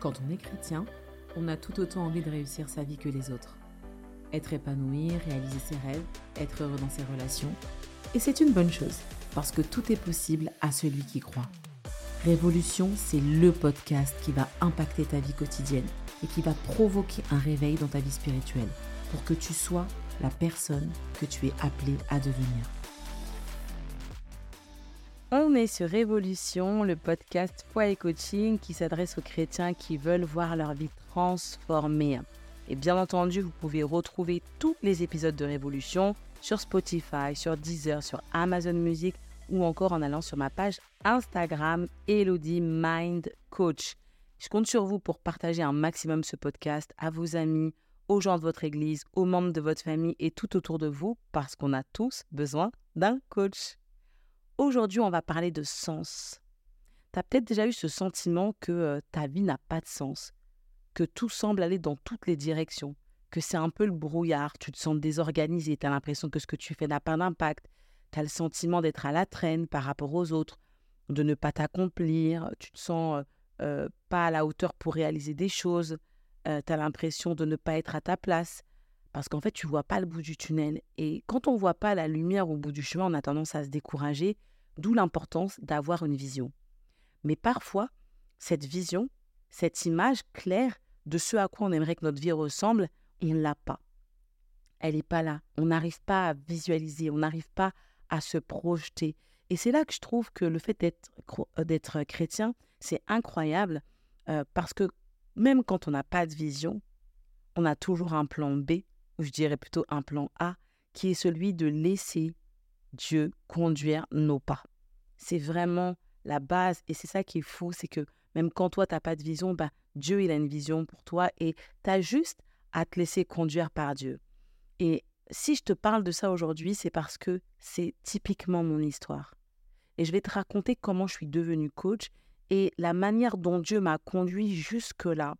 Quand on est chrétien, on a tout autant envie de réussir sa vie que les autres. Être épanoui, réaliser ses rêves, être heureux dans ses relations. Et c'est une bonne chose, parce que tout est possible à celui qui croit. Révolution, c'est le podcast qui va impacter ta vie quotidienne et qui va provoquer un réveil dans ta vie spirituelle pour que tu sois la personne que tu es appelé à devenir. On est sur Révolution, le podcast Foi et Coaching qui s'adresse aux chrétiens qui veulent voir leur vie transformée. Et bien entendu, vous pouvez retrouver tous les épisodes de Révolution sur Spotify, sur Deezer, sur Amazon Music ou encore en allant sur ma page Instagram Elodie Mind Coach. Je compte sur vous pour partager un maximum ce podcast à vos amis, aux gens de votre église, aux membres de votre famille et tout autour de vous parce qu'on a tous besoin d'un coach. Aujourd'hui, on va parler de sens. Tu as peut-être déjà eu ce sentiment que euh, ta vie n'a pas de sens, que tout semble aller dans toutes les directions, que c'est un peu le brouillard, tu te sens désorganisé, tu as l'impression que ce que tu fais n'a pas d'impact, tu as le sentiment d'être à la traîne par rapport aux autres, de ne pas t'accomplir, tu te sens euh, euh, pas à la hauteur pour réaliser des choses, tu as l'impression de ne pas être à ta place, parce qu'en fait, tu vois pas le bout du tunnel. Et quand on voit pas la lumière au bout du chemin, on a tendance à se décourager D'où l'importance d'avoir une vision. Mais parfois, cette vision, cette image claire de ce à quoi on aimerait que notre vie ressemble, on ne l'a pas. Elle n'est pas là. On n'arrive pas à visualiser, on n'arrive pas à se projeter. Et c'est là que je trouve que le fait d'être, euh, chrétien, c'est incroyable euh, parce que même quand on n'a pas de vision, on a toujours un plan B, ou je dirais plutôt un plan A, qui est celui de laisser Dieu conduire nos pas. C'est vraiment la base et c'est ça qui est fou, c'est que même quand toi, tu n'as pas de vision, bah, Dieu, il a une vision pour toi et tu as juste à te laisser conduire par Dieu. Et si je te parle de ça aujourd'hui, c'est parce que c'est typiquement mon histoire. Et je vais te raconter comment je suis devenue coach et la manière dont Dieu m'a conduit jusque-là.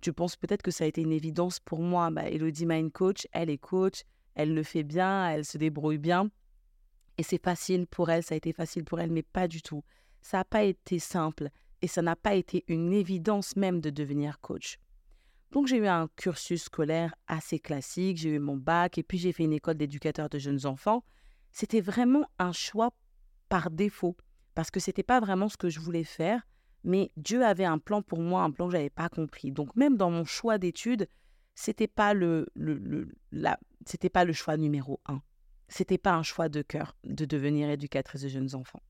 Tu penses peut-être que ça a été une évidence pour moi. Bah, Elodie Mind Coach, elle est coach, elle le fait bien, elle se débrouille bien. Et c'est facile pour elle, ça a été facile pour elle, mais pas du tout. Ça n'a pas été simple et ça n'a pas été une évidence même de devenir coach. Donc j'ai eu un cursus scolaire assez classique, j'ai eu mon bac et puis j'ai fait une école d'éducateur de jeunes enfants. C'était vraiment un choix par défaut parce que c'était pas vraiment ce que je voulais faire, mais Dieu avait un plan pour moi, un plan que j'avais pas compris. Donc même dans mon choix d'études, c'était pas le, le, le c'était pas le choix numéro un c'était pas un choix de cœur de devenir éducatrice de jeunes enfants.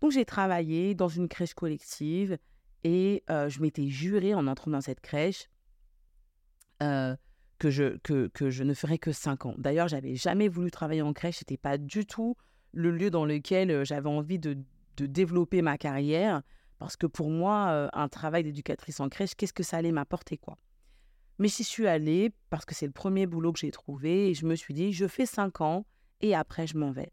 Donc j'ai travaillé dans une crèche collective et euh, je m'étais juré en entrant dans cette crèche euh, que, je, que, que, je ne ferais que 5 ans. D'ailleurs, j'avais jamais voulu travailler en crèche, c'était pas du tout le lieu dans lequel euh, j'avais envie de, de, développer ma carrière parce que pour moi, un travail d'éducatrice en crèche, qu'est-ce que ça allait m'apporter quoi? Mais j'y suis allée parce que c'est le premier boulot que j'ai trouvé et je me suis dit, je fais cinq ans et après je m'en vais.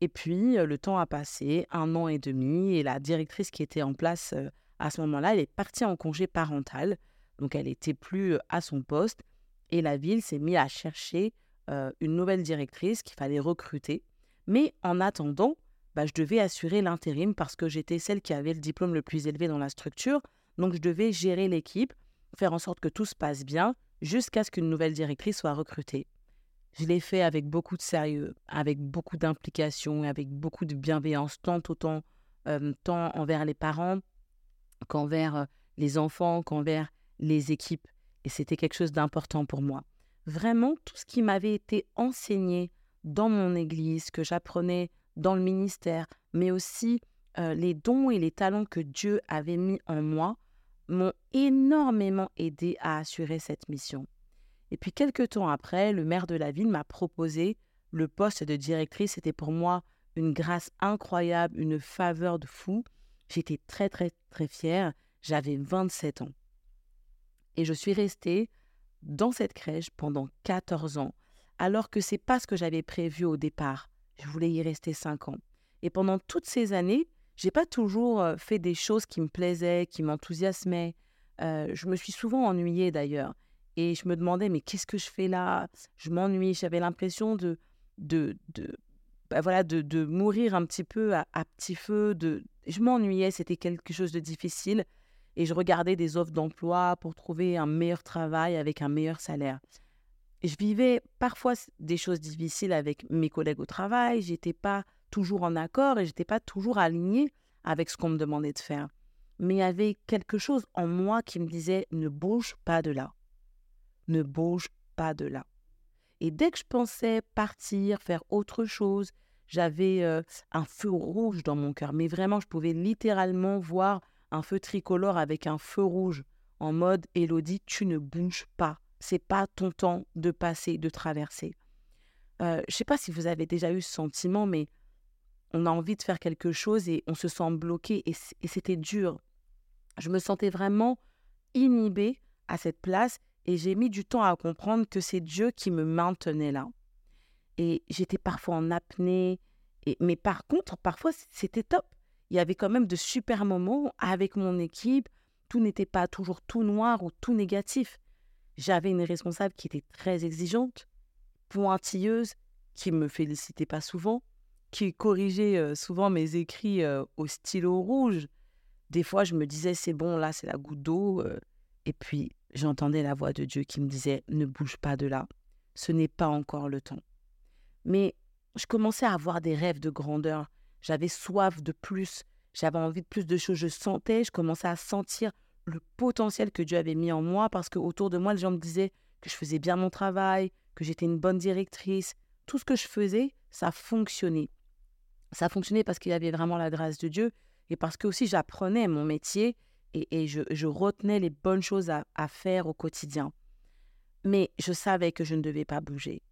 Et puis, le temps a passé, un an et demi, et la directrice qui était en place à ce moment-là, elle est partie en congé parental, donc elle n'était plus à son poste, et la ville s'est mise à chercher une nouvelle directrice qu'il fallait recruter. Mais en attendant, bah, je devais assurer l'intérim parce que j'étais celle qui avait le diplôme le plus élevé dans la structure, donc je devais gérer l'équipe faire en sorte que tout se passe bien jusqu'à ce qu'une nouvelle directrice soit recrutée. Je l'ai fait avec beaucoup de sérieux, avec beaucoup d'implication, avec beaucoup de bienveillance, tant autant tant envers les parents qu'envers les enfants, qu'envers les équipes. Et c'était quelque chose d'important pour moi. Vraiment, tout ce qui m'avait été enseigné dans mon église, que j'apprenais dans le ministère, mais aussi les dons et les talents que Dieu avait mis en moi, m'ont énormément aidé à assurer cette mission. Et puis quelques temps après, le maire de la ville m'a proposé le poste de directrice. C'était pour moi une grâce incroyable, une faveur de fou. J'étais très très très fière. J'avais 27 ans. Et je suis restée dans cette crèche pendant 14 ans, alors que c'est pas ce que j'avais prévu au départ. Je voulais y rester 5 ans. Et pendant toutes ces années, j'ai pas toujours fait des choses qui me plaisaient, qui m'enthousiasmaient. je me suis souvent ennuyée d'ailleurs. Et je me demandais, mais qu'est-ce que je fais là? Je m'ennuie. J'avais l'impression de, de, de, bah voilà, de, mourir un petit peu à, petit feu. De... Je m'ennuyais, c'était quelque chose de difficile. et je regardais des offres d'emploi pour trouver un meilleur travail avec un meilleur salaire. Je vivais parfois des choses difficiles avec mes collègues au travail, j'étais pas toujours en accord et j'étais pas toujours alignée avec ce qu'on me demandait de faire. Mais il y avait quelque chose en moi qui me disait ne bouge pas de là. Ne bouge pas de là. Et dès que je pensais partir, faire autre chose, j'avais euh, un feu rouge dans mon cœur. Mais vraiment, je pouvais littéralement voir un feu tricolore avec un feu rouge en mode Elodie, tu ne bouges pas. C'est pas ton temps de passer, de traverser. Euh, je sais pas si vous avez déjà eu ce sentiment, mais on a envie de faire quelque chose et on se sent bloqué et c'était dur. Je me sentais vraiment inhibée à cette place et j'ai mis du temps à comprendre que c'est Dieu qui me maintenait là. Et j'étais parfois en apnée. Mais par contre, parfois, c'était top. Il y avait quand même de super moments avec mon équipe. Tout n'était pas toujours tout noir ou tout négatif. J'avais une responsable qui était très exigeante, pointilleuse, qui me félicitait pas souvent, qui corrigeait souvent mes écrits au stylo rouge. Des fois, je me disais, c'est bon, là, c'est la goutte d'eau. Et puis, j'entendais la voix de Dieu qui me disait Ne bouge pas de là, ce n'est pas encore le temps. Mais je commençais à avoir des rêves de grandeur. J'avais soif de plus, j'avais envie de plus de choses. Je sentais, je commençais à sentir le potentiel que Dieu avait mis en moi parce que autour de moi, les gens me disaient que je faisais bien mon travail, que j'étais une bonne directrice. Tout ce que je faisais, ça fonctionnait. Ça fonctionnait parce qu'il y avait vraiment la grâce de Dieu et parce que aussi j'apprenais mon métier et, je, retenais les bonnes choses à, faire au quotidien. Mais je savais que je ne devais pas bouger.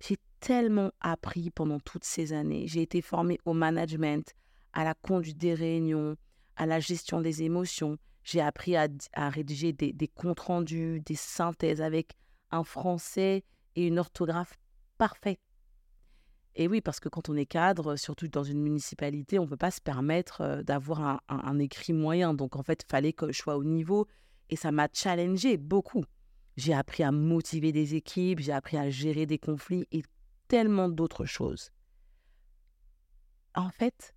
J'ai tellement appris pendant toutes ces années. J'ai été formée au management, à la conduite des réunions, à la gestion des émotions. J'ai appris à, rédiger des, comptes rendus, des synthèses avec un français et une orthographe parfaite. Et oui, parce que quand on est cadre, surtout dans une municipalité, on ne peut pas se permettre d'avoir un, écrit moyen. Donc en fait, il fallait que je sois au niveau et ça m'a challengé beaucoup. J'ai appris à motiver des équipes, j'ai appris à gérer des conflits et tellement d'autres choses. En fait,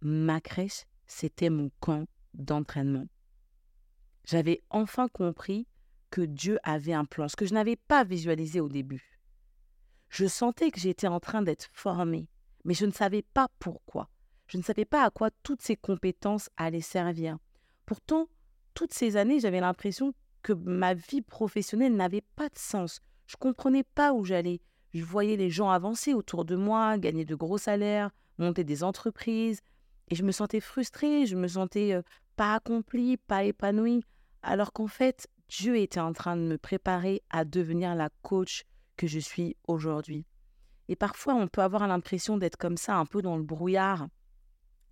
ma crèche, c'était mon camp d'entraînement. J'avais enfin compris que Dieu avait un plan, ce que je n'avais pas visualisé au début. Je sentais que j'étais en train d'être formée, mais je ne savais pas pourquoi. Je ne savais pas à quoi toutes ces compétences allaient servir. Pourtant, toutes ces années, j'avais l'impression que ma vie professionnelle n'avait pas de sens. Je comprenais pas où j'allais. Je voyais les gens avancer autour de moi, gagner de gros salaires, monter des entreprises, et je me sentais frustrée, je me sentais euh, pas accomplie, pas épanouie, alors qu'en fait, Dieu était en train de me préparer à devenir la coach que je suis aujourd'hui. Et parfois, on peut avoir l'impression d'être comme ça, un peu dans le brouillard.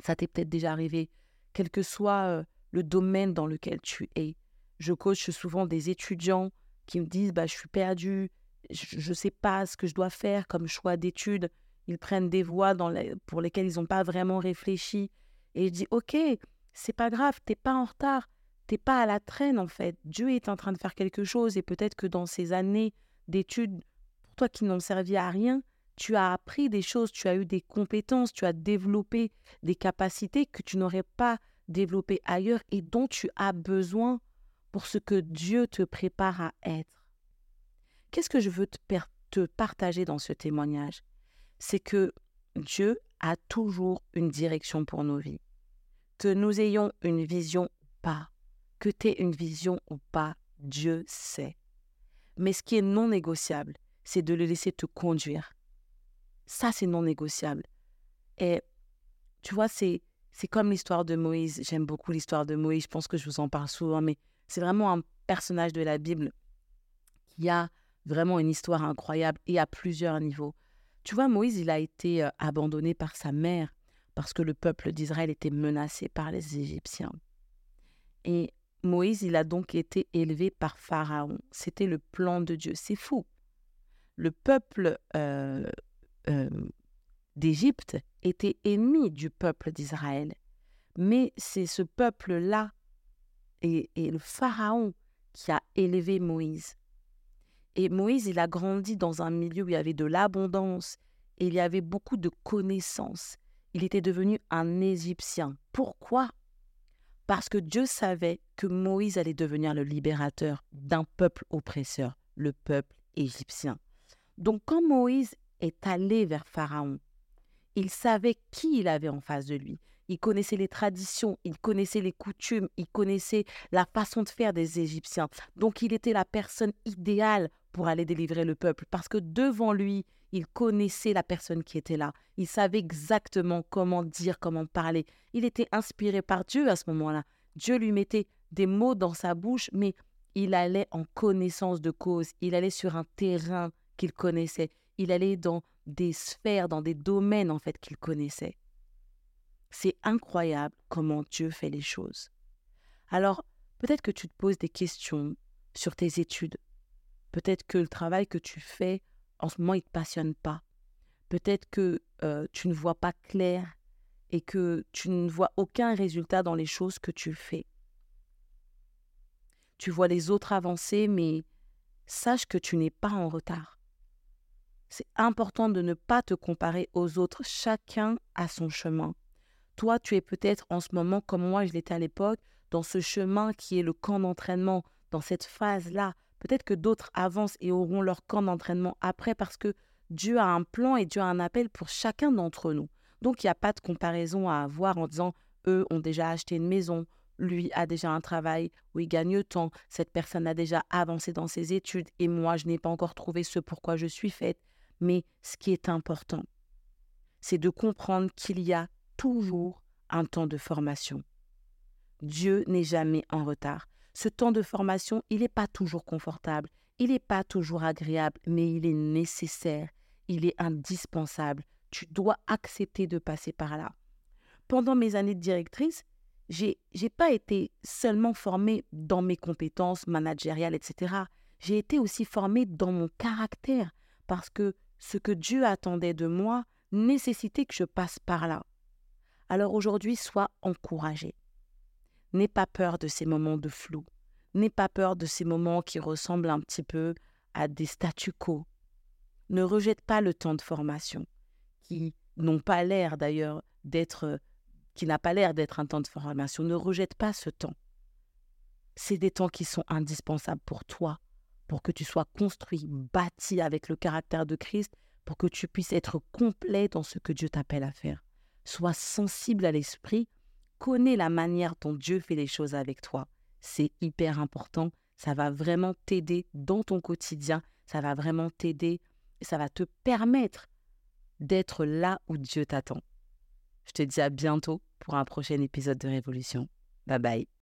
Ça t'est peut-être déjà arrivé, quel que soit euh, le domaine dans lequel tu es. Je coach souvent des étudiants qui me disent bah, Je suis perdu, je ne sais pas ce que je dois faire comme choix d'études. Ils prennent des voies dans pour lesquelles ils n'ont pas vraiment réfléchi. Et je dis Ok, c'est pas grave, t'es pas en retard, t'es pas à la traîne en fait. Dieu est en train de faire quelque chose et peut-être que dans ces années d'études toi qui n'ont servi à rien, tu as appris des choses, tu as eu des compétences, tu as développé des capacités que tu n'aurais pas développées ailleurs et dont tu as besoin pour ce que Dieu te prépare à être. Qu'est-ce que je veux te, te partager dans ce témoignage? C'est que Dieu a toujours une direction pour nos vies. Que nous ayons une vision ou pas, que tu aies une vision ou pas, Dieu sait. Mais ce qui est non négociable, c'est de le laisser te conduire. Ça, c'est non négociable. Et tu vois, c'est, c'est comme l'histoire de Moïse. J'aime beaucoup l'histoire de Moïse. Je pense que je vous en parle souvent, mais c'est vraiment un personnage de la Bible qui a vraiment une histoire incroyable et à plusieurs niveaux. Tu vois, Moïse, il a été euh, abandonné par sa mère parce que le peuple d'Israël était menacé par les Égyptiens. Et Moïse, il a donc été élevé par Pharaon. C'était le plan de Dieu. C'est fou le peuple euh, euh, d'Égypte était ennemi du peuple d'Israël. Mais c'est ce peuple-là et, et, le Pharaon qui a élevé Moïse. Et Moïse, il a grandi dans un milieu où il y avait de l'abondance et il y avait beaucoup de connaissances. Il était devenu un Égyptien. Pourquoi? Parce que Dieu savait que Moïse allait devenir le libérateur d'un peuple oppresseur, le peuple égyptien. Donc quand Moïse est allé vers Pharaon, il savait qui il avait en face de lui. Il connaissait les traditions, il connaissait les coutumes, il connaissait la façon de faire des Égyptiens. Donc il était la personne idéale pour aller délivrer le peuple parce que devant lui, il connaissait la personne qui était là. Il savait exactement comment dire, comment parler. Il était inspiré par Dieu à ce moment-là. Dieu lui mettait des mots dans sa bouche, mais il allait en connaissance de cause. Il allait sur un terrain qu'il connaissait. Il allait dans des sphères, dans des domaines en fait qu'il connaissait. C'est incroyable comment Dieu fait les choses. Alors, peut-être que tu te poses des questions sur tes études. Peut-être que le travail que tu fais en ce moment, il ne te passionne pas. Peut-être que euh, tu ne vois pas clair et que tu ne vois aucun résultat dans les choses que tu fais. Tu vois les autres avancer, mais sache que tu n'es pas en retard. C'est important de ne pas te comparer aux autres. Chacun a son chemin. Toi, tu es peut-être en ce moment, comme moi je l'étais à l'époque, dans ce chemin qui est le camp d'entraînement, dans cette phase-là. Peut-être que d'autres avancent et auront leur camp d'entraînement après parce que Dieu a un plan et Dieu a un appel pour chacun d'entre nous. Donc il n'y a pas de comparaison à avoir en disant eux ont déjà acheté une maison, lui a déjà un travail où il gagne tant, cette personne a déjà avancé dans ses études et moi je n'ai pas encore trouvé ce pourquoi je suis faite. Mais ce qui est important, c'est de comprendre qu'il y a toujours un temps de formation. Dieu n'est jamais en retard ce temps de formation, il n'est pas toujours confortable, il n'est pas toujours agréable, mais il est nécessaire, il est indispensable. Tu dois accepter de passer par là. Pendant mes années de directrice, j'ai n'ai pas été seulement formée dans mes compétences managériales, etc. J'ai été aussi formée dans mon caractère, parce que ce que Dieu attendait de moi nécessitait que je passe par là. Alors aujourd'hui, sois encouragé. N'aie pas peur de ces moments de flou. N'aie pas peur de ces moments qui ressemblent un petit peu à des statu quo. Ne rejette pas le temps de formation, qui n'ont pas l'air d'ailleurs d'être, qui n'a pas l'air d'être un temps de formation. Ne rejette pas ce temps. C'est des temps qui sont indispensables pour toi, pour que tu sois construit, bâti avec le caractère de Christ, pour que tu puisses être complet dans ce que Dieu t'appelle à faire. Sois sensible à l'esprit connais la manière dont Dieu fait les choses avec toi. C'est hyper important. Ça va vraiment t'aider dans ton quotidien. Ça va vraiment t'aider. Ça va te permettre d'être là où Dieu t'attend. Je te dis à bientôt pour un prochain épisode de Révolution. Bye bye.